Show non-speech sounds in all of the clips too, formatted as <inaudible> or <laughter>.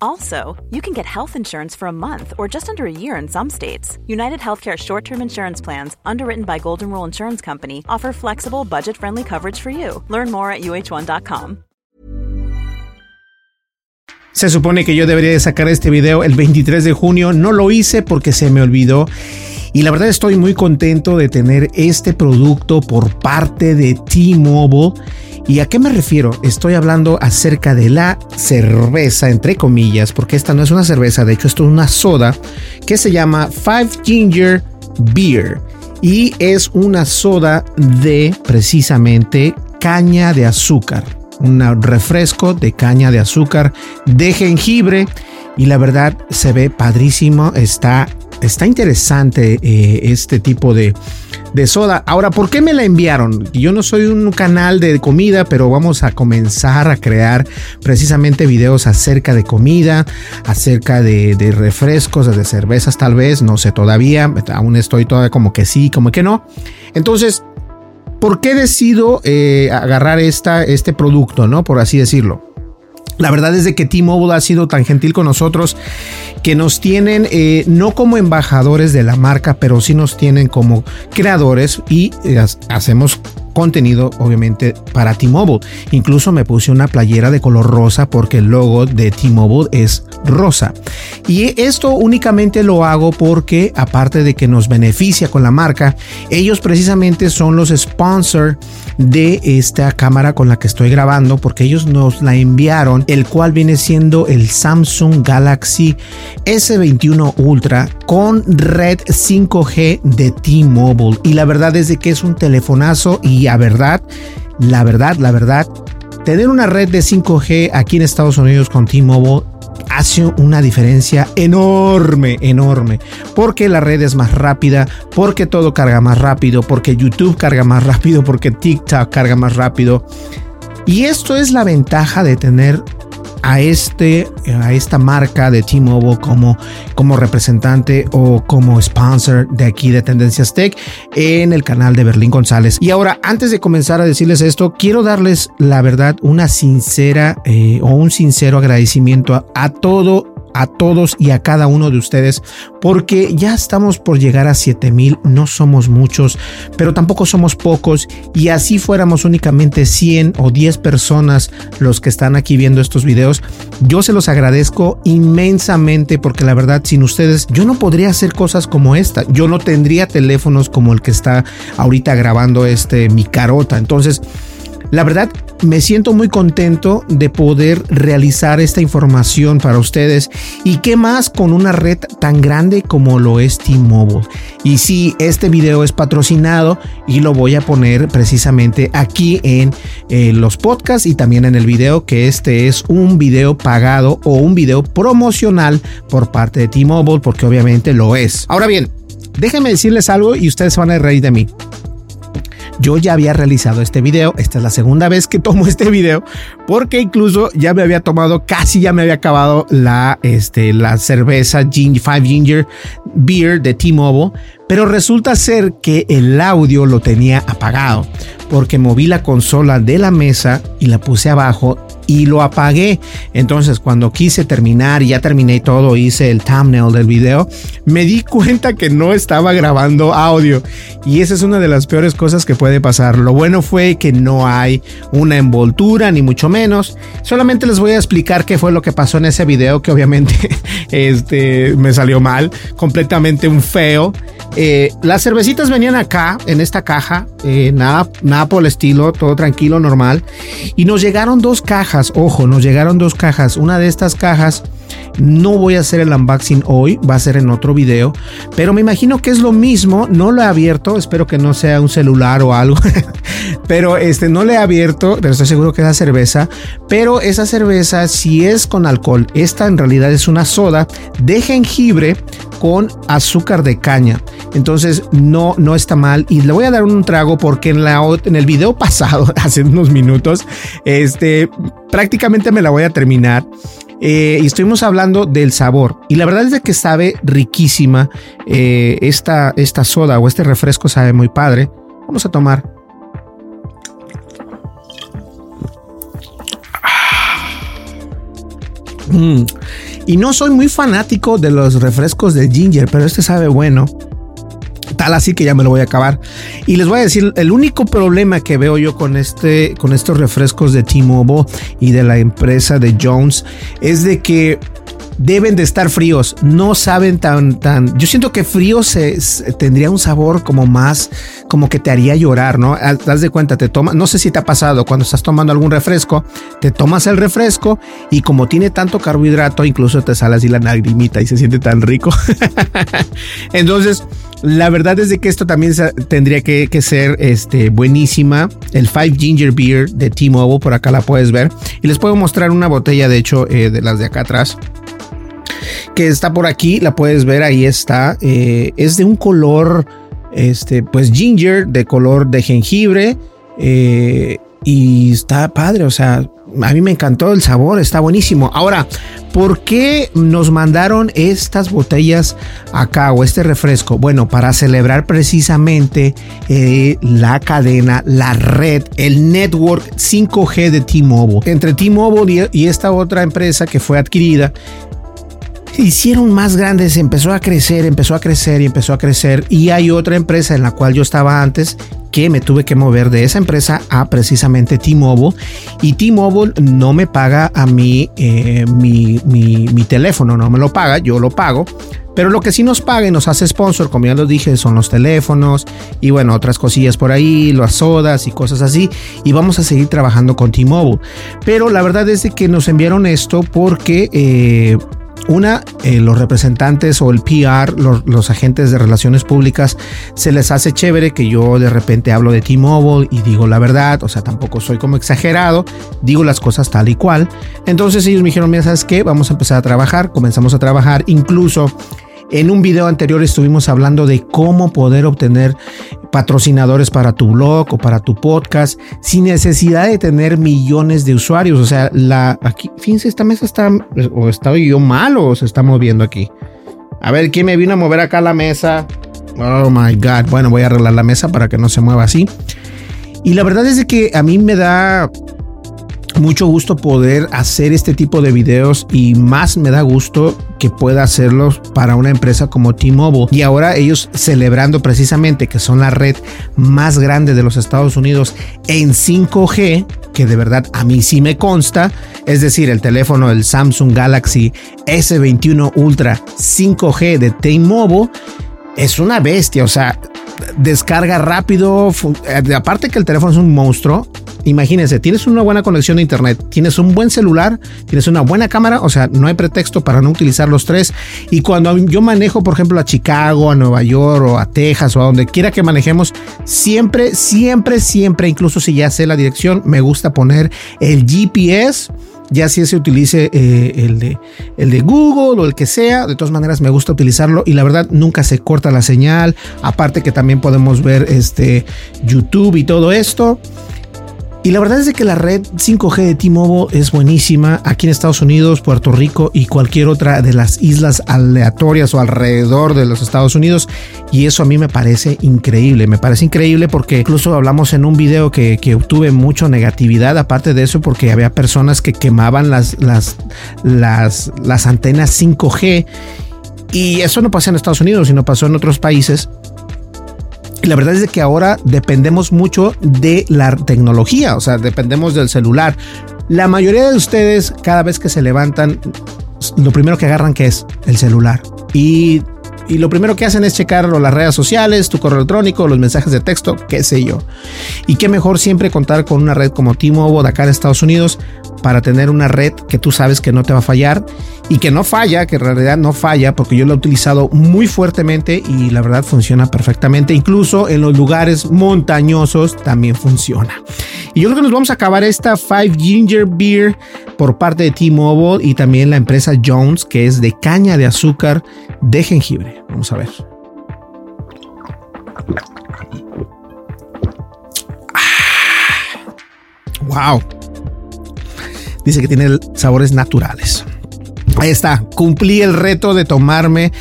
Also, you can get health insurance for a month or just under a year in some states. United Healthcare short term insurance plans, underwritten by Golden Rule Insurance Company, offer flexible, budget friendly coverage for you. Learn more at uh1.com. Se supone que yo debería sacar este video el 23 de junio. No lo hice porque se me olvidó. Y la verdad estoy muy contento de tener este producto por parte de T-Mobile. ¿Y a qué me refiero? Estoy hablando acerca de la cerveza, entre comillas, porque esta no es una cerveza, de hecho esto es una soda que se llama Five Ginger Beer. Y es una soda de precisamente caña de azúcar. Un refresco de caña de azúcar de jengibre. Y la verdad se ve padrísimo. Está, está interesante eh, este tipo de, de soda. Ahora, ¿por qué me la enviaron? Yo no soy un canal de comida, pero vamos a comenzar a crear precisamente videos acerca de comida, acerca de, refrescos, de cervezas tal vez, no sé todavía, aún estoy todavía como que sí, como que no. Entonces, ¿por qué decido eh, agarrar esta, este producto, no? Por así decirlo. La verdad es de que T-Mobile ha sido tan gentil con nosotros que nos tienen eh, no como embajadores de la marca, pero sí nos tienen como creadores y eh, hacemos contenido obviamente para T-Mobile. Incluso me puse una playera de color rosa porque el logo de T-Mobile es rosa. Y esto únicamente lo hago porque aparte de que nos beneficia con la marca, ellos precisamente son los sponsors de esta cámara con la que estoy grabando porque ellos nos la enviaron, el cual viene siendo el Samsung Galaxy S21 Ultra con red 5G de T-Mobile. Y la verdad es de que es un telefonazo y la verdad, la verdad, la verdad, tener una red de 5G aquí en Estados Unidos con T-Mobile hace una diferencia enorme, enorme, porque la red es más rápida, porque todo carga más rápido, porque YouTube carga más rápido, porque TikTok carga más rápido. Y esto es la ventaja de tener a, este, a esta marca de T-Mobile como, como representante o como sponsor de aquí de Tendencias Tech en el canal de Berlín González. Y ahora, antes de comenzar a decirles esto, quiero darles la verdad una sincera eh, o un sincero agradecimiento a, a todo a todos y a cada uno de ustedes porque ya estamos por llegar a 7000, no somos muchos, pero tampoco somos pocos y así fuéramos únicamente 100 o 10 personas los que están aquí viendo estos videos, yo se los agradezco inmensamente porque la verdad sin ustedes yo no podría hacer cosas como esta, yo no tendría teléfonos como el que está ahorita grabando este mi carota, entonces la verdad, me siento muy contento de poder realizar esta información para ustedes y qué más con una red tan grande como lo es T-Mobile. Y sí, este video es patrocinado y lo voy a poner precisamente aquí en eh, los podcasts y también en el video que este es un video pagado o un video promocional por parte de T-Mobile porque obviamente lo es. Ahora bien, déjenme decirles algo y ustedes van a reír de mí. Yo ya había realizado este video, esta es la segunda vez que tomo <laughs> este video, porque incluso ya me había tomado, casi ya me había acabado la, este, la cerveza Ginger, Five Ginger Beer de T-Mobile, pero resulta ser que el audio lo tenía apagado, porque moví la consola de la mesa y la puse abajo y lo apagué. Entonces, cuando quise terminar ya terminé todo, hice el thumbnail del video, me di cuenta que no estaba grabando audio. Y esa es una de las peores cosas que puede pasar. Lo bueno fue que no hay una envoltura, ni mucho menos. Solamente les voy a explicar qué fue lo que pasó en ese video, que obviamente <laughs> este, me salió mal, completamente un feo. Eh, las cervecitas venían acá, en esta caja, eh, nada, nada por el estilo, todo tranquilo, normal. Y nos llegaron dos cajas, ojo, nos llegaron dos cajas. Una de estas cajas no voy a hacer el unboxing hoy, va a ser en otro video, pero me imagino que es lo mismo, no lo he abierto, espero que no sea un celular o algo, <laughs> pero este no le he abierto, pero estoy seguro que es la cerveza, pero esa cerveza si es con alcohol, esta en realidad es una soda de jengibre con azúcar de caña. Entonces no, no está mal. Y le voy a dar un trago porque en, la, en el video <laughs> pasado, hace unos minutos, este, prácticamente me la voy a terminar. Eh, y estuvimos hablando del sabor. Y la verdad es de que sabe riquísima. Eh, esta, esta soda o este refresco sabe muy padre. Vamos a tomar. Mm. Y no soy muy fanático de los refrescos de ginger, pero este sabe bueno. Tal así que ya me lo voy a acabar. Y les voy a decir, el único problema que veo yo con este, con estos refrescos de T-Mobile y de la empresa de Jones es de que deben de estar fríos, no saben tan, tan, yo siento que frío se, tendría un sabor como más, como que te haría llorar, ¿no? Haz de cuenta, te toma, no sé si te ha pasado cuando estás tomando algún refresco, te tomas el refresco y como tiene tanto carbohidrato, incluso te sale así la lagrimita y se siente tan rico. <laughs> Entonces, la verdad es de que esto también tendría que, ser este, buenísima. El Five Ginger Beer de T-Mobile, por acá la puedes ver. Y les puedo mostrar una botella, de hecho, eh, de las de acá atrás que está por aquí, la puedes ver, ahí está. Eh, es de un color, este, pues ginger, de color de jengibre. Eh, y está padre, o sea, a mí me encantó el sabor, está buenísimo. Ahora, ¿por qué nos mandaron estas botellas acá o este refresco? Bueno, para celebrar precisamente eh, la cadena, la red, el network 5G de T-Mobile. Entre T-Mobile y esta otra empresa que fue adquirida, hicieron más grandes, empezó a crecer, empezó a crecer y empezó a crecer. Y hay otra empresa en la cual yo estaba antes que me tuve que mover de esa empresa a precisamente T-Mobile. Y T-Mobile no me paga a mí eh, mi, mi, teléfono, no me lo paga, yo lo pago. Pero lo que sí nos paga y nos hace sponsor, como ya lo dije, son los teléfonos y bueno, otras cosillas por ahí, las sodas y cosas así. Y vamos a seguir trabajando con T-Mobile. Pero la verdad es que nos enviaron esto porque... Eh, una, eh, los representantes o el PR, los, agentes de relaciones públicas, se les hace chévere que yo de repente hablo de T-Mobile y digo la verdad, o sea, tampoco soy como exagerado, digo las cosas tal y cual. Entonces ellos me dijeron, mira, ¿sabes qué? Vamos a empezar a trabajar, comenzamos a trabajar, incluso en un video anterior estuvimos hablando de cómo poder obtener patrocinadores para tu blog o para tu podcast sin necesidad de tener millones de usuarios. O sea, la aquí, fíjense, esta mesa está o estaba yo mal o se está moviendo aquí. A ver, ¿quién me vino a mover acá la mesa? Oh my God. Bueno, voy a arreglar la mesa para que no se mueva así. Y la verdad es que a mí me da mucho gusto poder hacer este tipo de videos y más me da gusto que pueda hacerlos para una empresa como T-Mobile. Y ahora ellos celebrando precisamente que son la red más grande de los Estados Unidos en 5G, que de verdad a mí sí me consta, es decir, el teléfono del Samsung Galaxy S21 Ultra 5G de T-Mobile es una bestia, o sea, descarga rápido, eh, aparte que el teléfono es un monstruo, imagínense, tienes una buena conexión de internet, tienes un buen celular, tienes una buena cámara, o sea, no hay pretexto para no utilizar los tres. Y cuando yo manejo, por ejemplo, a Chicago, a Nueva York o a Texas o a donde quiera que manejemos, siempre, siempre, siempre, incluso si ya sé la dirección, me gusta poner el GPS ya si se utilice eh, el, de, el de Google o el que sea, de todas maneras me gusta utilizarlo y la verdad nunca se corta la señal, aparte que también podemos ver este YouTube y todo esto. Y la verdad es que la red 5G de T-Mobile es buenísima aquí en Estados Unidos, Puerto Rico y cualquier otra de las islas aleatorias o alrededor de los Estados Unidos. Y eso a mí me parece increíble. Me parece increíble porque incluso hablamos en un video que, obtuve mucha negatividad. Aparte de eso, porque había personas que quemaban las antenas 5G. Y eso no pasa en Estados Unidos, sino pasó en otros países. La verdad es que ahora dependemos mucho de la tecnología, o sea, dependemos del celular. La mayoría de ustedes, cada vez que se levantan, lo primero que agarran que es el celular. Y y lo primero que hacen es checar las redes sociales, tu correo electrónico, los mensajes de texto, qué sé yo. Y qué mejor siempre contar con una red como T-Mobile acá en Estados Unidos para tener una red que tú sabes que no te va a fallar y que no falla, que en realidad no falla, porque yo lo he utilizado muy fuertemente y la verdad funciona perfectamente. Incluso en los lugares montañosos también funciona. Y yo creo que nos vamos a acabar esta Five Ginger Beer por parte de T-Mobile y también la empresa Jones, que es de caña de azúcar de jengibre. Vamos a ver. Wow. Dice que tiene sabores naturales. Ahí está, cumplí el reto de tomarme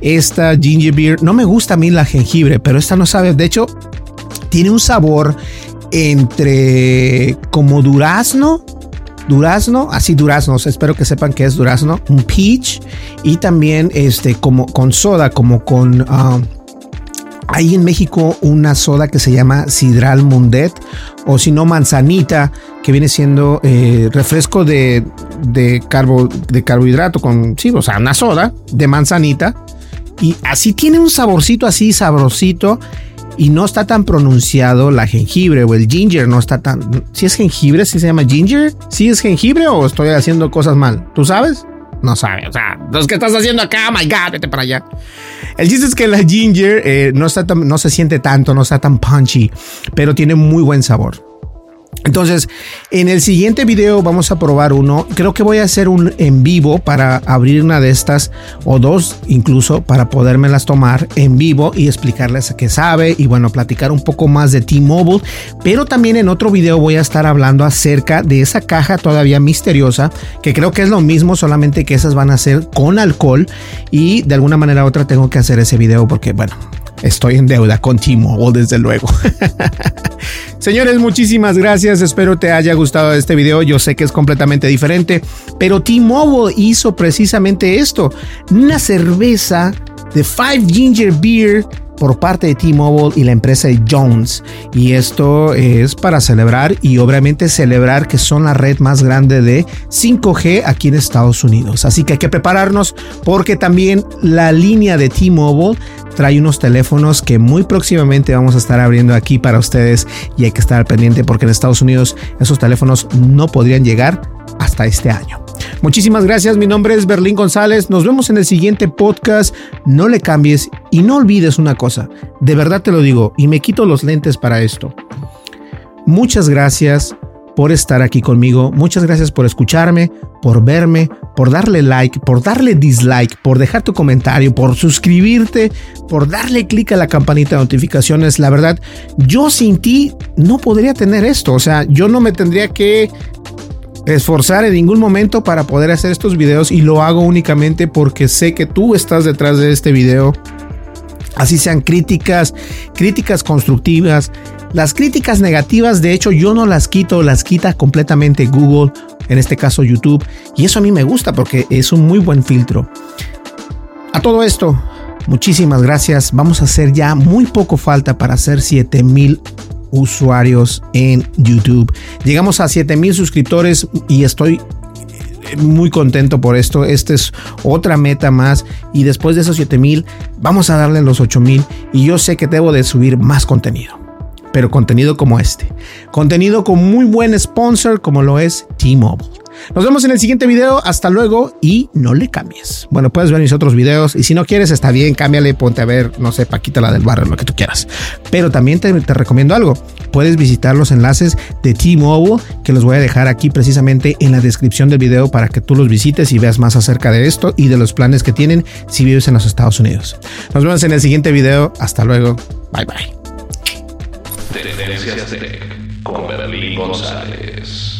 esta ginger beer. No me gusta a mí la jengibre, pero esta no sabe. De hecho, tiene un sabor entre como durazno, durazno, así durazno, espero que sepan que es durazno, un peach y también este como con soda, como con ah, hay en México una soda que se llama Sidral Mundet o si no manzanita, que viene siendo eh, refresco de, de, carbo, de carbohidrato con, sí, o sea, una soda de manzanita. Y así tiene un saborcito así sabrosito y no está tan pronunciado la jengibre o el ginger, no está tan... Si es jengibre, si se llama ginger, si es jengibre o estoy haciendo cosas mal, ¿tú sabes? No sabes, o sea, ¿qué estás haciendo acá? Oh my God, vete para allá. El chiste es que la ginger eh, no, está no se siente tanto, no está tan punchy, pero tiene muy buen sabor. Entonces, en el siguiente video vamos a probar uno. Creo que voy a hacer un en vivo para abrir una de estas o dos incluso para podérmelas tomar en vivo y explicarles a qué sabe y bueno, platicar un poco más de T-Mobile. Pero también en otro video voy a estar hablando acerca de esa caja todavía misteriosa que creo que es lo mismo, solamente que esas van a ser con alcohol y de alguna manera u otra tengo que hacer ese video porque bueno, estoy en deuda con T-Mobile desde luego. <laughs> Señores, muchísimas gracias. Espero te haya gustado este video. Yo sé que es completamente diferente, pero T-Mobile hizo precisamente esto. Una cerveza de Five Ginger Beer por parte de T-Mobile y la empresa Jones. Y esto es para celebrar y obviamente celebrar que son la red más grande de 5G aquí en Estados Unidos. Así que hay que prepararnos porque también la línea de T-Mobile trae unos teléfonos que muy próximamente vamos a estar abriendo aquí para ustedes y hay que estar pendiente porque en Estados Unidos esos teléfonos no podrían llegar hasta este año. Muchísimas gracias, mi nombre es Berlín González, nos vemos en el siguiente podcast, no le cambies y no olvides una cosa, de verdad te lo digo y me quito los lentes para esto. Muchas gracias por estar aquí conmigo, muchas gracias por escucharme, por verme, por darle like, por darle dislike, por dejar tu comentario, por suscribirte, por darle clic a la campanita de notificaciones. La verdad, yo sin ti no podría tener esto, o sea, yo no me tendría que esforzar en ningún momento para poder hacer estos videos y lo hago únicamente porque sé que tú estás detrás de este video. Así sean críticas, críticas constructivas. Las críticas negativas, de hecho, yo no las quito, las quita completamente Google, en este caso YouTube. Y eso a mí me gusta porque es un muy buen filtro. A todo esto, muchísimas gracias. Vamos a hacer ya muy poco falta para hacer 7000 usuarios en YouTube. Llegamos a 7000 suscriptores y estoy muy contento por esto. Esta es otra meta más. Y después de esos 7000, vamos a darle los 8000. Y yo sé que debo de subir más contenido. Pero contenido como este. Contenido con muy buen sponsor como lo es T-Mobile. Nos vemos en el siguiente video. Hasta luego y no le cambies. Bueno, puedes ver mis otros videos y si no quieres, está bien, cámbiale, ponte a ver, no sé, Paquita la del barrio, lo que tú quieras. Pero también te, recomiendo algo. Puedes visitar los enlaces de T-Mobile que los voy a dejar aquí precisamente en la descripción del video para que tú los visites y veas más acerca de esto y de los planes que tienen si vives en los Estados Unidos. Nos vemos en el siguiente video. Hasta luego. Bye bye. Tendencias Tech con González.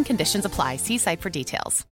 and conditions apply. See site for details.